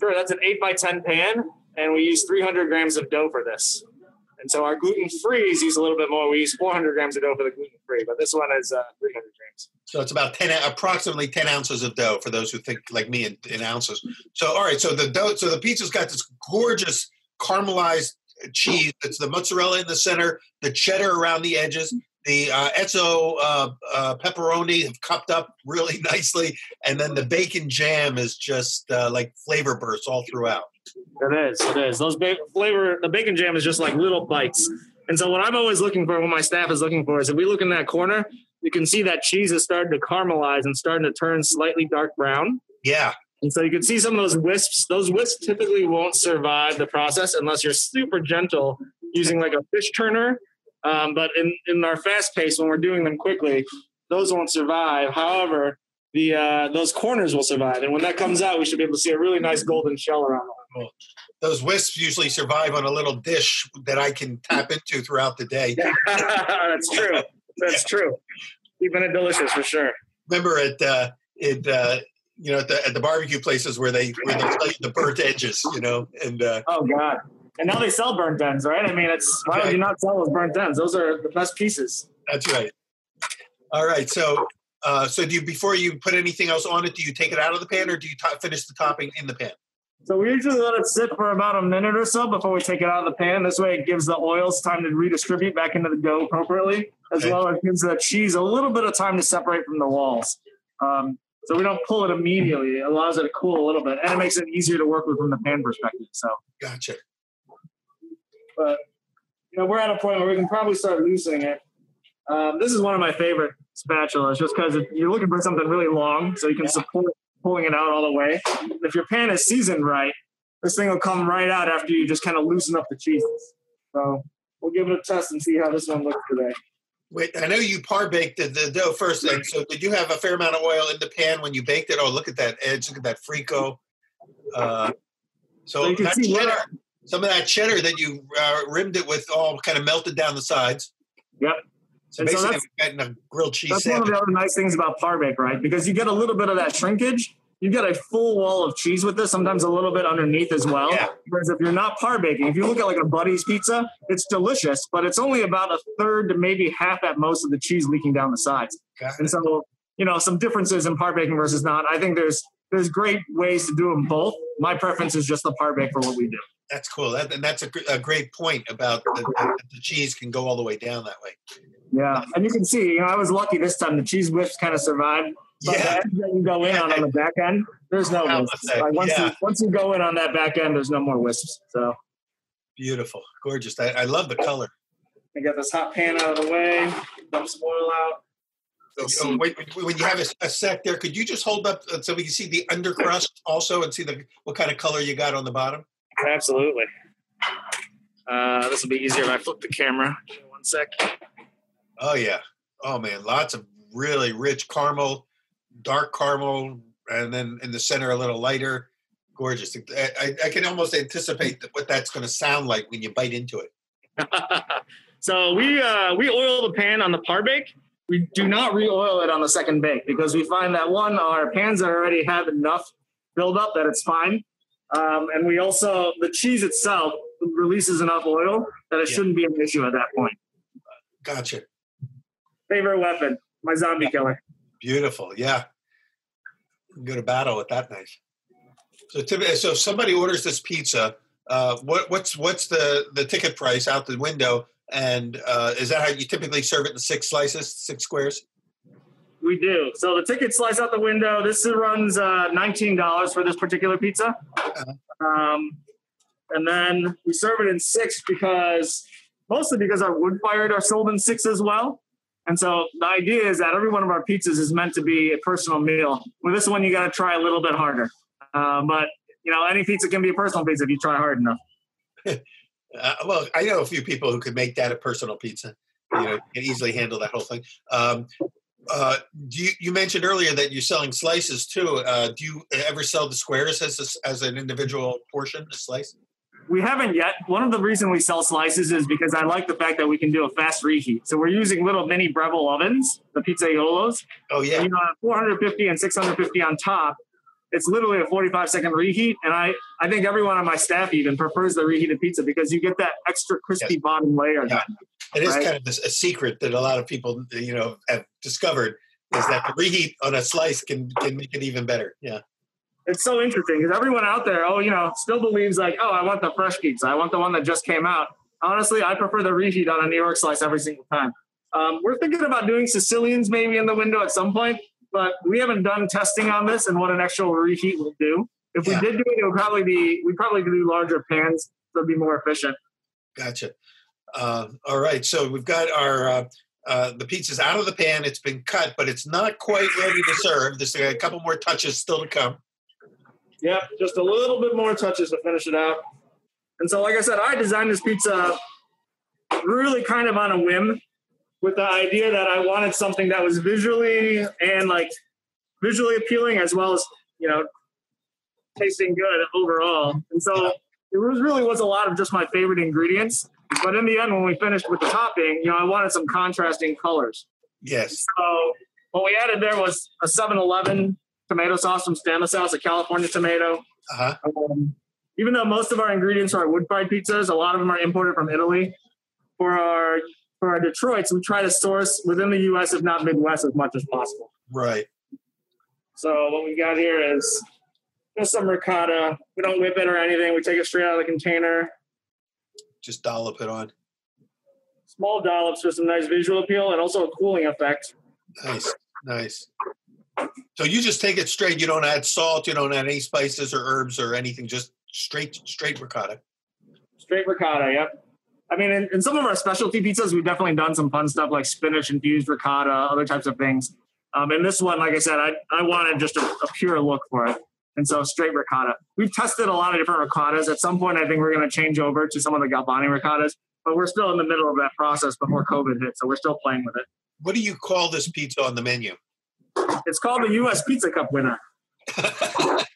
Sure, that's an eight by ten pan, and we use 300 grams of dough for this. And so our gluten frees use a little bit more. We use 400 grams of dough for the gluten free, but this one is uh, 300 grams. So it's about ten, approximately ten ounces of dough for those who think like me in, in ounces. So all right, so the dough, so the pizza's got this gorgeous caramelized cheese. It's the mozzarella in the center, the cheddar around the edges, the uh, Ezzo uh, uh, pepperoni have cupped up really nicely, and then the bacon jam is just uh, like flavor bursts all throughout. It is. It is. Those ba- flavor, the bacon jam is just like little bites. And so what I'm always looking for, what my staff is looking for, is if we look in that corner, you can see that cheese is starting to caramelize and starting to turn slightly dark brown. Yeah, And so you can see some of those wisps. Those wisps typically won't survive the process unless you're super gentle using like a fish turner. Um, but in, in our fast pace, when we're doing them quickly, those won't survive. However, the uh, those corners will survive. And when that comes out, we should be able to see a really nice golden shell around them. those wisps usually survive on a little dish that I can tap into throughout the day. That's true. That's true. Keeping it delicious for sure. remember at uh, it uh, you know at the, at the barbecue places where they where they tell you the burnt edges, you know, and uh, Oh God. And now they sell burnt ends, right? I mean, it's why would you not sell those burnt ends? Those are the best pieces. that's right. All right, so Uh, so do you before you put anything else on it? Do you take it out of the pan, or do you to- finish the topping in the pan? So we usually let it sit for about a minute or so before we take it out of the pan. This way, it gives the oils time to redistribute back into the dough appropriately, as Okay. well as gives the cheese a little bit of time to separate from the walls. Um, so we don't pull it immediately. It allows it to cool a little bit, and it makes it easier to work with from the pan perspective. So, Gotcha. but you know, we're at a point where we can probably start loosening it. Um, this is one of my favorite spatulas, just because you're looking for something really long, so you can support pulling it out all the way. If your pan is seasoned right, this thing will come right out after you just kind of loosen up the cheeses. So we'll give it a test and see how this one looks today. Wait, I know you par baked the, the dough first. And so did you have a fair amount of oil in the pan when you baked it? Oh, look at that edge. Look at that frico. Uh, so So that cheddar, some of that cheddar that you uh, rimmed it with all kind of melted down the sides. Yep. So And so basically, that's- I'm getting a grilled cheese That's one of the other nice things about par bake, right? Because you get a little bit of that shrinkage. You get a full wall of cheese with this, sometimes a little bit underneath as well. Yeah. Whereas if you're not par baking, if you look at like a Buddy's pizza, it's delicious, but it's only about a third to maybe half at most of the cheese leaking down the sides. Got And so, you know, some differences in par baking versus not. I think there's there's great ways to do them both. My preference is just the par bake for what we do. That's cool. That, and that's a, a great point about the, the, the cheese can go all the way down that way. Yeah, and you can see, you know, I was lucky this time. The cheese whips kind of survived. But Yeah. edge that you go in on, on the back end, there's no wisps. Like once yeah. you once you go in on that back end, there's no more wisps. So Beautiful. Gorgeous. I, I love the color. I got this hot pan out of the way, dump some oil out. So, wait, when you have a, a sec there, could you just hold up uh, so we can see the undercrust also and see the what kind of color you got on the bottom? Absolutely. Uh, this will be easier if I flip the camera. Give me One sec. Oh yeah. Oh man, lots of really rich caramel, dark caramel, and then in the center a little lighter. Gorgeous. I, I, can almost anticipate what that's going to sound like when you bite into it. so we uh, we oil the pan on the par bake. We do not re-oil it on the second bake because we find that one, our pans already have enough buildup that it's fine, um, and we also the cheese itself releases enough oil that it Yeah. shouldn't be an issue at that point. Gotcha. Favorite weapon, my zombie killer. Beautiful. Yeah. Go to battle with that knife. So, typically, so if somebody orders this pizza, uh, what, what's what's the the ticket price out the window? And uh, is that how you typically serve it in six slices, six squares? We do. So the ticket slice out the window. This runs uh, nineteen dollars for this particular pizza, um, and then we serve it in six because mostly because our wood fired are sold in six as well. And so the idea is that every one of our pizzas is meant to be a personal meal. With this one, you got to try a little bit harder. Uh, but you know, any pizza can be a personal pizza if you try hard enough. Uh, well, I know a few people who could make that a personal pizza. You know, can easily handle that whole thing. Um, uh, you, you mentioned earlier that you're selling slices too. Uh, do you ever sell the squares as a as an individual portion, a slice? We haven't yet. One of the reasons we sell slices is because I like the fact that we can do a fast reheat. So we're using little mini Breville ovens, the Pizzaiolos. Oh yeah, You know, 450 and 650 on top, it's literally a 45 second reheat. And I, I think everyone on my staff even prefers the reheated pizza because you get that extra crispy Yes. bottom layer. Yeah. it is right. kind of this, a secret that a lot of people you know have discovered is that the reheat on a slice can can make it even better. Yeah, It's so interesting because everyone out there, oh, you know, still believes like, oh, I want the fresh pizza. I want the one that just came out. Honestly, I prefer the reheat on a New York slice every single time. Um, we're thinking about doing Sicilians maybe in the window at some point, but we haven't done testing on this and what an actual reheat will do. If Yeah. we did do it, it would probably be we'd probably do larger pans to be more efficient. gotcha. Uh, all right, so we've got our. Uh, uh, the pizza's out of the pan. It's been cut, but it's not quite ready to serve. There's a couple more touches still to come. Yep, just a little bit more touches to finish it out. And so, like I said, I designed this pizza really kind of on a whim with the idea that I wanted something that was visually and like visually appealing as well as, you know, tasting good overall. And so it was really was a lot of just my favorite ingredients. But in the end, when we finished with the topping, you know, I wanted some contrasting colors. Yes. So what we added there was a 7-Eleven tomato sauce from Stanislaus, a California tomato. Uh-huh. Um, even though most of our ingredients are wood fired pizzas, a lot of them are imported from Italy. For our for our Detroits, we try to source within the U.S. if not Midwest as much as possible. Right. So what we got here is just some ricotta. We don't whip it or anything. We take it straight out of the container. Just dollop it on. Small dollops for some nice visual appeal and also a cooling effect. Nice, nice. So you just take it straight. You don't add salt. You don't add any spices or herbs or anything. Just straight, straight ricotta. Straight ricotta. Yep. I mean, in, in some of our specialty pizzas, we've definitely done some fun stuff like spinach infused ricotta, other types of things. Um, and this one, like I said, I, I wanted just a, a pure look for it. And so straight ricotta. We've tested a lot of different ricottas. At some point, I think we're going to change over to some of the Galvani ricottas, but we're still in the middle of that process before COVID hit. So we're still playing with it. What do you call this pizza on the menu? It's called the U.S. Pizza Cup winner.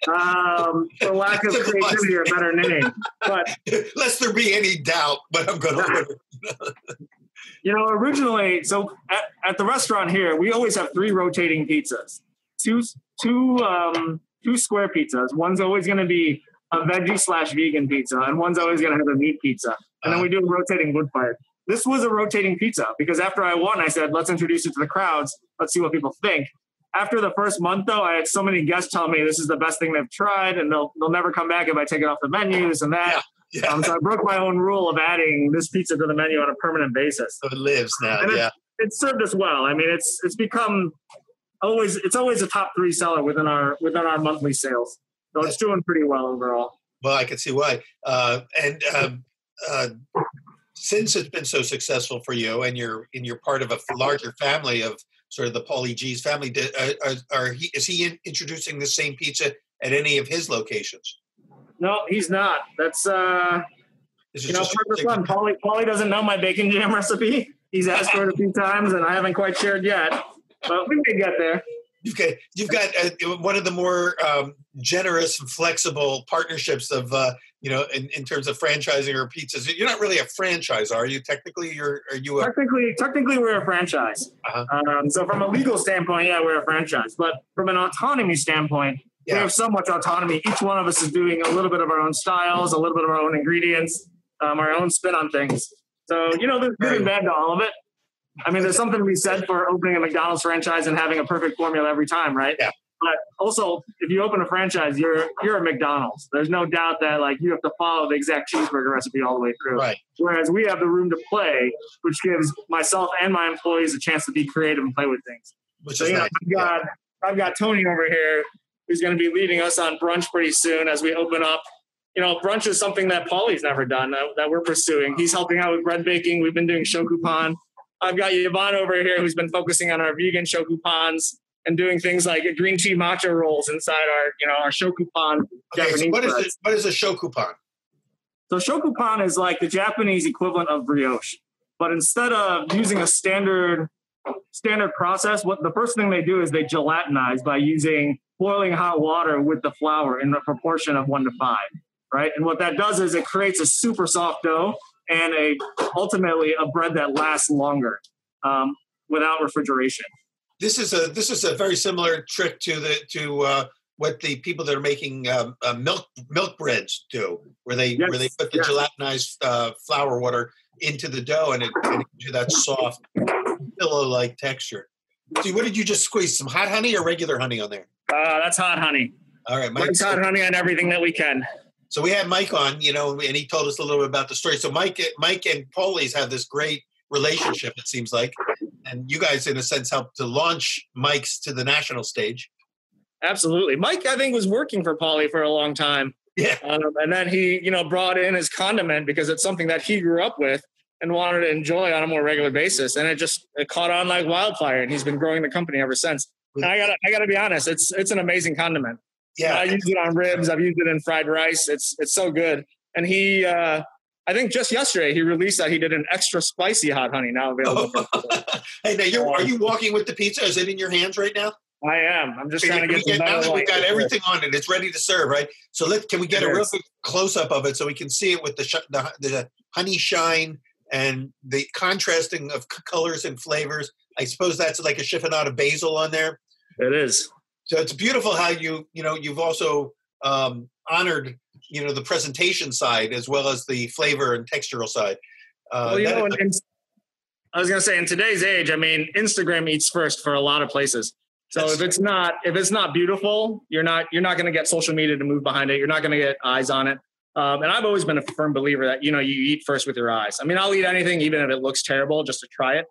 um, for lack of creativity or better name, but lest there be any doubt, but I'm going to. you know, originally, so at, at, the restaurant here, we always have three rotating pizzas, two two um, two square pizzas. One's always going to be a veggie slash vegan pizza, and one's always going to have a meat pizza, and then we do a rotating wood fire. This was a rotating pizza because after I won, I said, let's introduce it to the crowds. Let's see what people think after the first month though i had so many guests tell me this is the best thing they've tried and they'll they'll never come back if i take it off the menus and that. Yeah, yeah. Um, so i broke my own rule of adding this pizza to the menu on a permanent basis. So it lives now and yeah. it's served us well. I mean it's it's become always it's always a top three seller within our within our monthly sales. So it's doing pretty well overall. Well i can see why. Uh, and um, uh, since it's been so successful for you and you're and you're part of a larger family of sort of the Paulie Gee's family. Did, uh, are, are he, is he in, introducing the same pizza at any of his locations? No, he's not. That's uh, you know, purpose one. Paulie, Paulie doesn't know my bacon jam recipe. He's asked for it a few times, and I haven't quite shared yet. But we may get there. You've got you've got uh, one of the more um, generous and flexible partnerships of uh, you know in, in terms of franchising or pizzas. You're not really a franchise, are you? Technically, you're are you? A- technically, technically, we're a franchise. Uh-huh. Um, so from a legal standpoint, yeah, we're a franchise. But from an autonomy standpoint, yeah. we have so much autonomy. Each one of us is doing a little bit of our own styles, a little bit of our own ingredients, um, our own spin on things. So you know, there's good and bad to all of it. I mean, there's something to be said for opening a McDonald's franchise and having a perfect formula every time, right? Yeah. But also, if you open a franchise, you're you're a McDonald's. There's no doubt that like you have to follow the exact cheeseburger recipe all the way through. Right. Whereas we have the room to play, which gives myself and my employees a chance to be creative and play with things. Which so, is you know, nice. I've got yeah. I've got Tony over here who's going to be leading us on brunch pretty soon as we open up. You know, brunch is something that Paulie's never done that, that we're pursuing. He's helping out with bread baking. We've been doing shokupan. I've got Yvonne over here who's been focusing on our vegan shokupans and doing things like green tea matcha rolls inside our, you know, our shokupan. Okay, so what is it? What is a shokupan? So shokupan is like the Japanese equivalent of brioche, but instead of using a standard standard process, what the first thing they do is they gelatinize by using boiling hot water with the flour in the proportion of one to five, right? And what that does is it creates a super soft dough and a ultimately a bread that lasts longer um, without refrigeration. This is a this is a very similar trick to the to uh, what the people that are making um, uh, milk milk breads do, where they yes. where they put the yes. gelatinized uh, flour water into the dough and it, and it gives you that soft pillow like texture. See, what did you just squeeze? Some hot honey or regular honey on there? Uh, that's hot honey. All right, Mike. hot honey on everything that we can. So we had Mike on, you know, and he told us a little bit about the story. So Mike, Mike and Paulie's have this great relationship. It seems like, and you guys, in a sense, helped to launch Mike's to the national stage. Absolutely, Mike. I think was working for Paulie for a long time. Yeah, um, and then he, you know, brought in his condiment because it's something that he grew up with and wanted to enjoy on a more regular basis. And it just it caught on like wildfire, and he's been growing the company ever since. And I gotta, I gotta be honest, it's it's an amazing condiment. Yeah, I use it on ribs. I've used it in fried rice. It's it's so good. And he, uh, I think just yesterday he released that he did an extra spicy hot honey now available. hey, now you're are you walking with the pizza? Is it in your hands right now? I am. I'm just trying to get. get now that we've got everything on it, it's ready to serve, right? So let can we get it a real quick close up of it so we can see it with the, sh- the the honey shine and the contrasting of colors and flavors. I suppose that's like a chiffonata basil on there. It is. So it's beautiful how you you know you've also um, honored you know the presentation side as well as the flavor and textural side. Uh, well, you know, in, I was going to say in today's age, I mean, Instagram eats first for a lot of places. So if it's not if it's not beautiful, you're not you're not going to get social media to move behind it. You're not going to get eyes on it. Um, and I've always been a firm believer that you know you eat first with your eyes. I mean, I'll eat anything even if it looks terrible just to try it.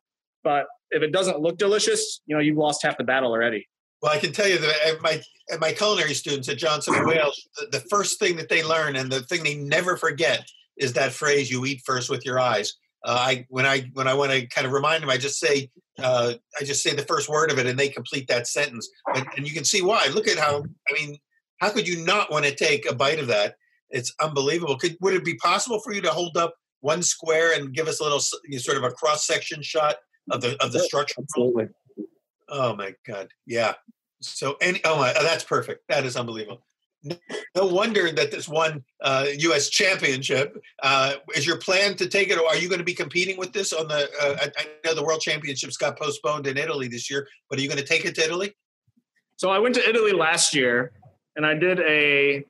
But if it doesn't look delicious, you know you've lost half the battle already. Well, I can tell you that at my my culinary students at Johnson and Wales, the, the first thing that they learn and the thing they never forget is that phrase "you eat first with your eyes." Uh, I when I when I want to kind of remind them, I just say uh, I just say the first word of it, and they complete that sentence. And, and you can see why. Look at how I mean, how could you not want to take a bite of that? It's unbelievable. Could would it be possible for you to hold up one square and give us a little sort of a cross section shot of the of the structure? Absolutely. Oh my God! Yeah. So any oh my that's perfect. That is unbelievable no wonder that this one uh, U.S. championship. Uh, is your plan to take it, or are you going to be competing with this on the? Uh, I, I, know the World Championships got postponed in Italy this year, but are you going to take it to Italy? So I went to Italy last year, and I did a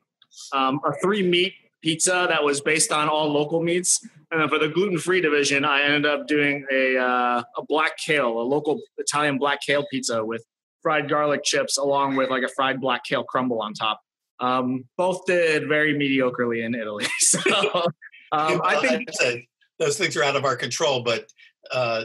um, a three meat pizza that was based on all local meats. And then for the gluten free division, I ended up doing a uh, a black kale, a local Italian black kale pizza with fried garlic chips, along with like a fried black kale crumble on top. Um, both did very mediocrely in Italy. So um, I think those things are out of our control. But uh,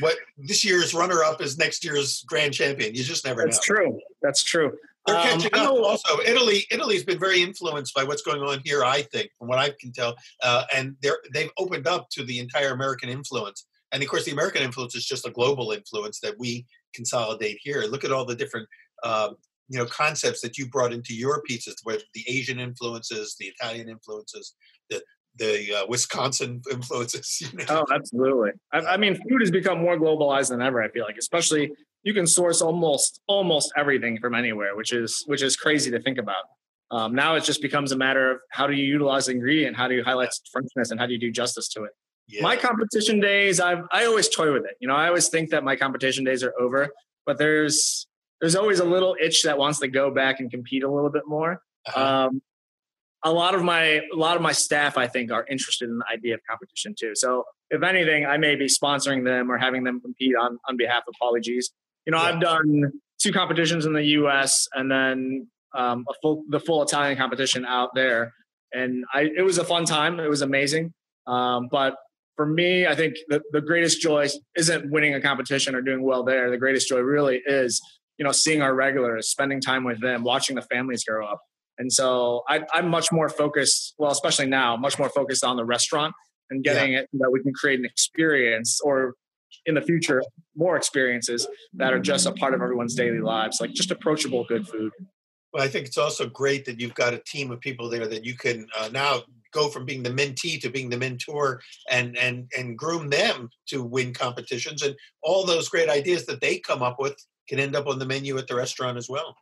what this year's runner-up is next year's grand champion. You just never know. That's know. true. That's true. They're um, catching up. Also, Italy. Italy's been very influenced by what's going on here. I think, from what I can tell, uh, and they're they've opened up to the entire American influence. And of course, the American influence is just a global influence that we consolidate here. Look at all the different uh, you know concepts that you brought into your pizzas with the asian influences the italian influences the the uh, wisconsin influences you know? oh absolutely I, I, mean food has become more globalized than ever i feel like especially you can source almost almost everything from anywhere which is which is crazy to think about um, now it just becomes a matter of how do you utilize the ingredient how do you highlight freshness and how do you do justice to it yeah. my competition days I've i always toy with it you know i always think that my competition days are over but there's there's always a little itch that wants to go back and compete a little bit more. Uh-huh. Um, a lot of my a lot of my staff, I think, are interested in the idea of competition too. So if anything, I may be sponsoring them or having them compete on on behalf of Paulie Gee's. You know, yeah. I've done two competitions in the U.S. and then um, a full the full Italian competition out there, and I it was a fun time. It was amazing. Um, but for me, I think the, the greatest joy isn't winning a competition or doing well there. The greatest joy really is you know, seeing our regulars, spending time with them, watching the families grow up. And so I, am much more focused, well, especially now, much more focused on the restaurant and getting yeah. it that we can create an experience or in the future, more experiences that are just a part of everyone's daily lives, like just approachable good food. Well, I think it's also great that you've got a team of people there that you can uh, now go from being the mentee to being the mentor and and and groom them to win competitions and all those great ideas that they come up with can end up on the menu at the restaurant as well.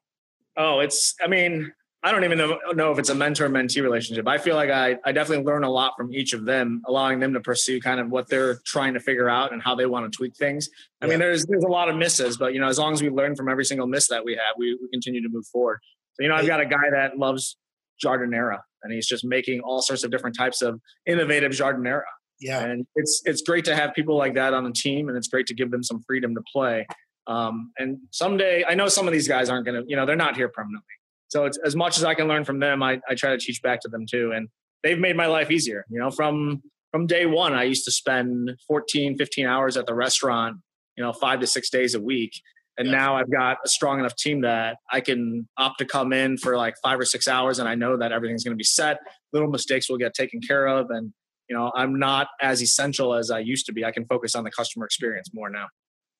Oh, it's, I mean, I don't even know, know if it's a mentor mentee relationship. I feel like I, I definitely learn a lot from each of them, allowing them to pursue kind of what they're trying to figure out and how they want to tweak things. I yeah. mean, there's there's a lot of misses, but you know, as long as we learn from every single miss that we have, we, we continue to move forward. So, you know, I've got a guy that loves giardiniera and he's just making all sorts of different types of innovative giardiniera. Yeah. And it's it's great to have people like that on the team and it's great to give them some freedom to play. Um, and someday, I know some of these guys aren't going to, you know, they're not here permanently. So it's as much as I can learn from them, I, I try to teach back to them too. And they've made my life easier. You know, from from day one, I used to spend 14, 15 hours at the restaurant, you know, five to six days a week. And yeah. now I've got a strong enough team that I can opt to come in for like five or six hours and I know that everything's going to be set. Little mistakes will get taken care of. And, you know, I'm not as essential as I used to be. I can focus on the customer experience more now.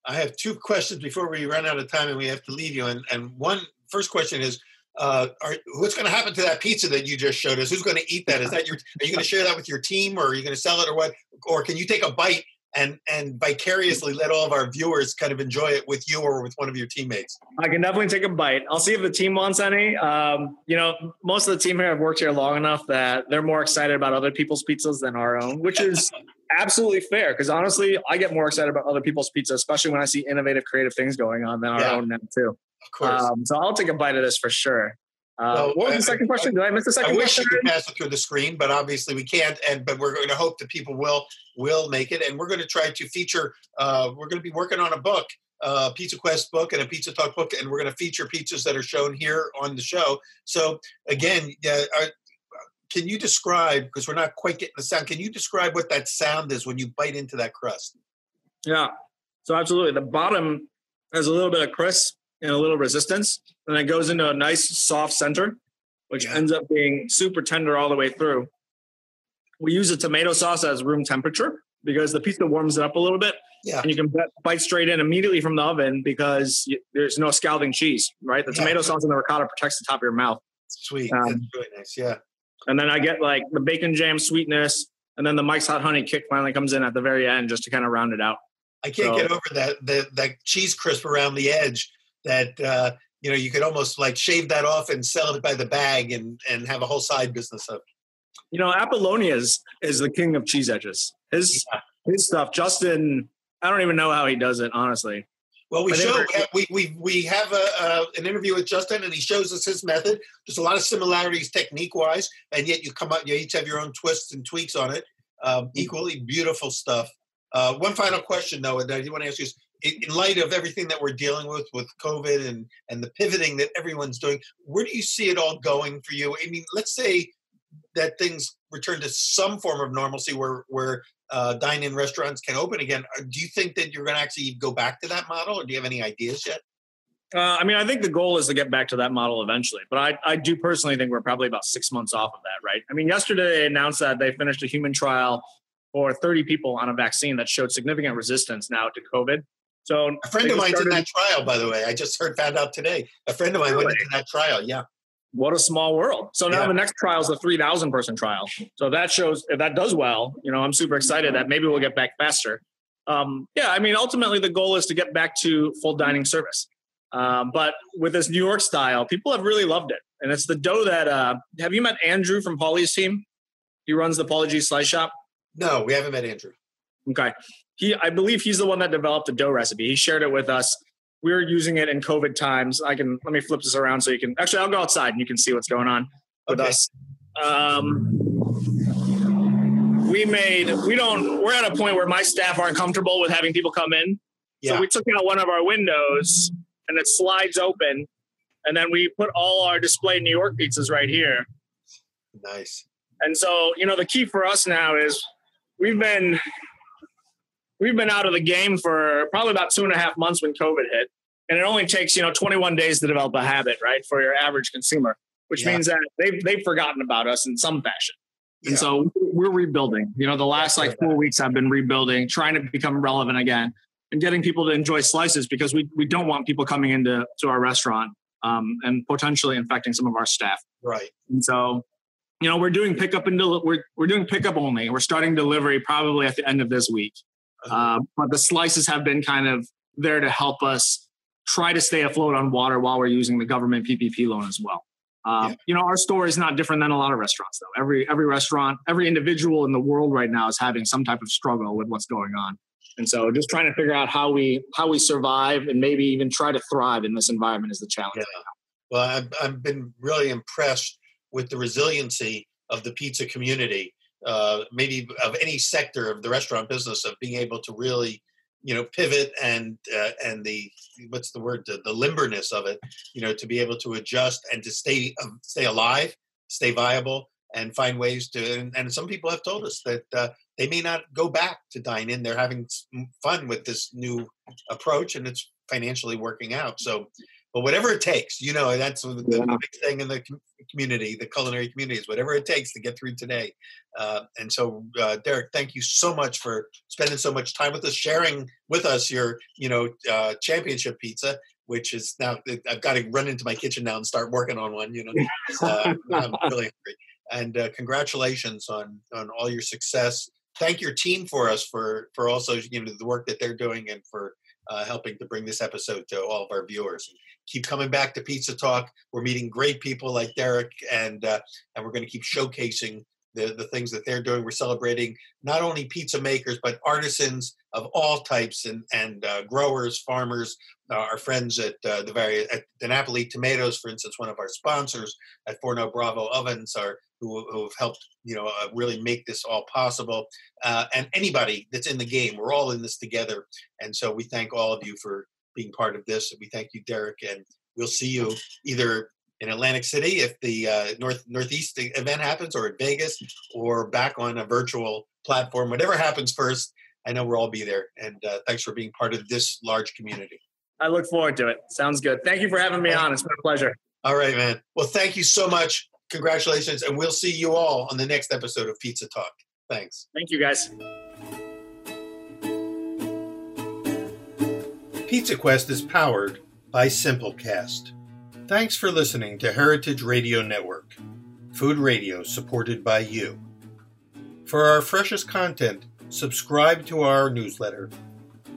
I have two questions before we run out of time and we have to leave you. And, and one first question is, uh, are, what's going to happen to that pizza that you just showed us? Who's going to eat that? Is that your? Are you going to share that with your team, or are you going to sell it, or what? Or can you take a bite and and vicariously let all of our viewers kind of enjoy it with you or with one of your teammates? I can definitely take a bite. I'll see if the team wants any. Um, you know, most of the team here have worked here long enough that they're more excited about other people's pizzas than our own, which is absolutely fair. Because honestly, I get more excited about other people's pizza, especially when I see innovative, creative things going on than our yeah, own now too. Of course. Um, so I'll take a bite of this for sure. Uh, well, what was the second question? Did I miss the second? I wish question? you could pass it through the screen, but obviously we can't. And but we're going to hope that people will will make it, and we're going to try to feature. Uh, we're going to be working on a book uh, Pizza Quest book and a Pizza Talk book, and we're going to feature pizzas that are shown here on the show. So again, yeah, are, can you describe because we're not quite getting the sound? Can you describe what that sound is when you bite into that crust? Yeah. So absolutely, the bottom has a little bit of crisp and a little resistance, and it goes into a nice soft center, which Yeah. ends up being super tender all the way through. We use a tomato sauce as room temperature because the pizza warms it up a little bit, Yeah. and you can bite- straight in immediately from the oven because y- there's no scalding cheese, right? The Yeah. tomato sauce and the ricotta protects the top of your mouth. Sweet. Um, That's really nice. Yeah. And then I get like the bacon jam sweetness, and then the Mike's Hot Honey kick finally comes in at the very end just to kind of round it out. I can't So- get over that that that cheese crisp around the edge. That uh, you know you could almost like shave that off and sell it by the bag and and have a whole side business of. You know, Apollonia is, is the king of cheese edges. His Yeah. his stuff, Justin. I don't even know how he does it, honestly. Well, we I show we we we have a, uh, an interview with Justin, and he shows us his method. There's a lot of similarities technique wise, and yet you come up. You each have your own twists and tweaks on it. Um, equally beautiful stuff. Uh, one final question, though, that I do want to ask you is: in, light of everything that we're dealing with with COVID and and the pivoting that everyone's doing, where do you see it all going for you? I mean, let's say that things return to some form of normalcy, where where uh, dine-in restaurants can open again. Uh, Do you think that you're going to actually go back to that model, or do you have any ideas yet? Uh, I mean, I think the goal is to get back to that model eventually, but I, I do personally think we're probably about six months off of that, right? I mean, yesterday they announced that they finished a human trial for 30 people on a vaccine that showed significant resistance now to COVID. So A friend of mine's in that trial, by the way. I just heard found out today. A friend of mine went Really? into that trial. Yeah, what a small world. So now Yeah. the next trial is the 3,000 person trial. So that shows, if that does well, you know, I'm super excited that maybe we'll get back faster. Um, yeah, I mean, ultimately the goal is to get back to full dining service. Um, but with this New York style, people have really loved it. And it's the dough that, uh, have you met Andrew from Paulie's team? He runs the Paulie Gee Slice Shop. no, we haven't met Andrew. Okay. He, I believe he's the one that developed the dough recipe. He shared it with us. We were using it in COVID times. I can let me flip this around so you can actually I'll go outside and you can see what's going on with Okay. us. Um, we made we don't we're at a point where my staff aren't comfortable with having people come in. Yeah, So we took out one of our windows and it slides open. And then we put all our display New York pizzas right here. nice. And so, you know, the key for us now is we've been we've been out of the game for probably about two and a half months when COVID hit. And it only takes, you know, 21 days to develop a habit, right, for your average consumer, which Yeah. means that they've they've forgotten about us in some fashion. Yeah. And so we're rebuilding. You know, the last like four weeks I've been rebuilding, trying to become relevant again and getting people to enjoy slices because we we don't want people coming into to our restaurant um, and potentially infecting some of our staff. right. And so, you know, we're doing pickup and del- we're we're doing pickup only. We're starting delivery probably at the end of this week. Uh, but the slices have been kind of there to help us try to stay afloat on water while we're using the government PPP loan as well. Um, Yeah. You know, our store is not different than a lot of restaurants, though. Every every restaurant, every individual in the world right now is having some type of struggle with what's going on. And so, just trying to figure out how we how we survive and maybe even try to thrive in this environment is the challenge. Yeah. Well, I've, I've been really impressed with the resiliency of the pizza community, uh, maybe of any sector of the restaurant business, of being able to really, you know, pivot and uh, and the what's the word, the, the limberness of it, you know, to be able to adjust and to stay um, stay alive, stay viable, and find ways to. And, and some people have told us that uh, they may not go back to dine in. They're having fun with this new approach, and it's financially working out. So but whatever it takes, you know, that's the, the Yeah. big thing in the community, the culinary community is whatever it takes to get through today. Uh, and so, uh, Derek, thank you so much for spending so much time with us, sharing with us your, you know, uh, championship pizza, which is now I've got to run into my kitchen now and start working on one. You know, uh, I'm really hungry. And uh, congratulations on on all your success. Thank your team for us for for also you know the work that they're doing and for uh, helping to bring this episode to all of our viewers. Keep coming back to Pizza Talk. We're meeting great people like Derek, and uh, and we're going to keep showcasing the the things that they're doing. We're celebrating not only pizza makers but artisans of all types and and uh, growers, farmers. Uh, our friends at uh, the various, at the Napoli Tomatoes, for instance, one of our sponsors at Forno Bravo Ovens, are who, who have helped you know uh, really make this all possible. Uh, and anybody that's in the game, we're all in this together. And so we thank all of you for being part of this. We thank you, Derek, and we'll see you either in Atlantic City if the uh, North Northeast event happens, or at Vegas, or back on a virtual platform. Whatever happens first, I know we'll all be there. And uh, thanks for being part of this large community. I look forward to it. Sounds good. Thank you for having me on. It's been a pleasure. All right, man. Well, thank you so much. Congratulations, and we'll see you all on the next episode of Pizza Talk. Thanks. Thank you, guys. Pizza Quest is powered by Simplecast. Thanks for listening to Heritage Radio Network, food radio supported by you. For our freshest content, subscribe to our newsletter.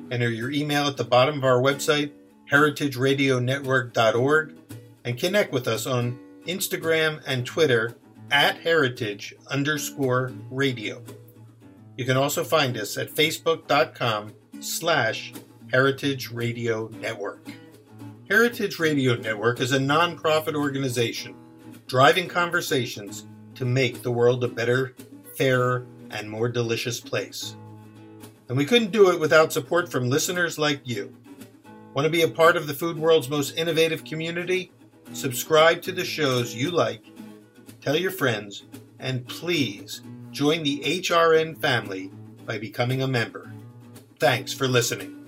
Enter your email at the bottom of our website, heritageradionetwork.org, and connect with us on Instagram and Twitter at heritage underscore radio. You can also find us at facebook.com slash heritage radio network. Heritage Radio Network is a nonprofit organization driving conversations to make the world a better, fairer, and more delicious place. And we couldn't do it without support from listeners like you. Want to be a part of the food world's most innovative community? Subscribe to the shows you like, tell your friends, and please join the HRN family by becoming a member. Thanks for listening.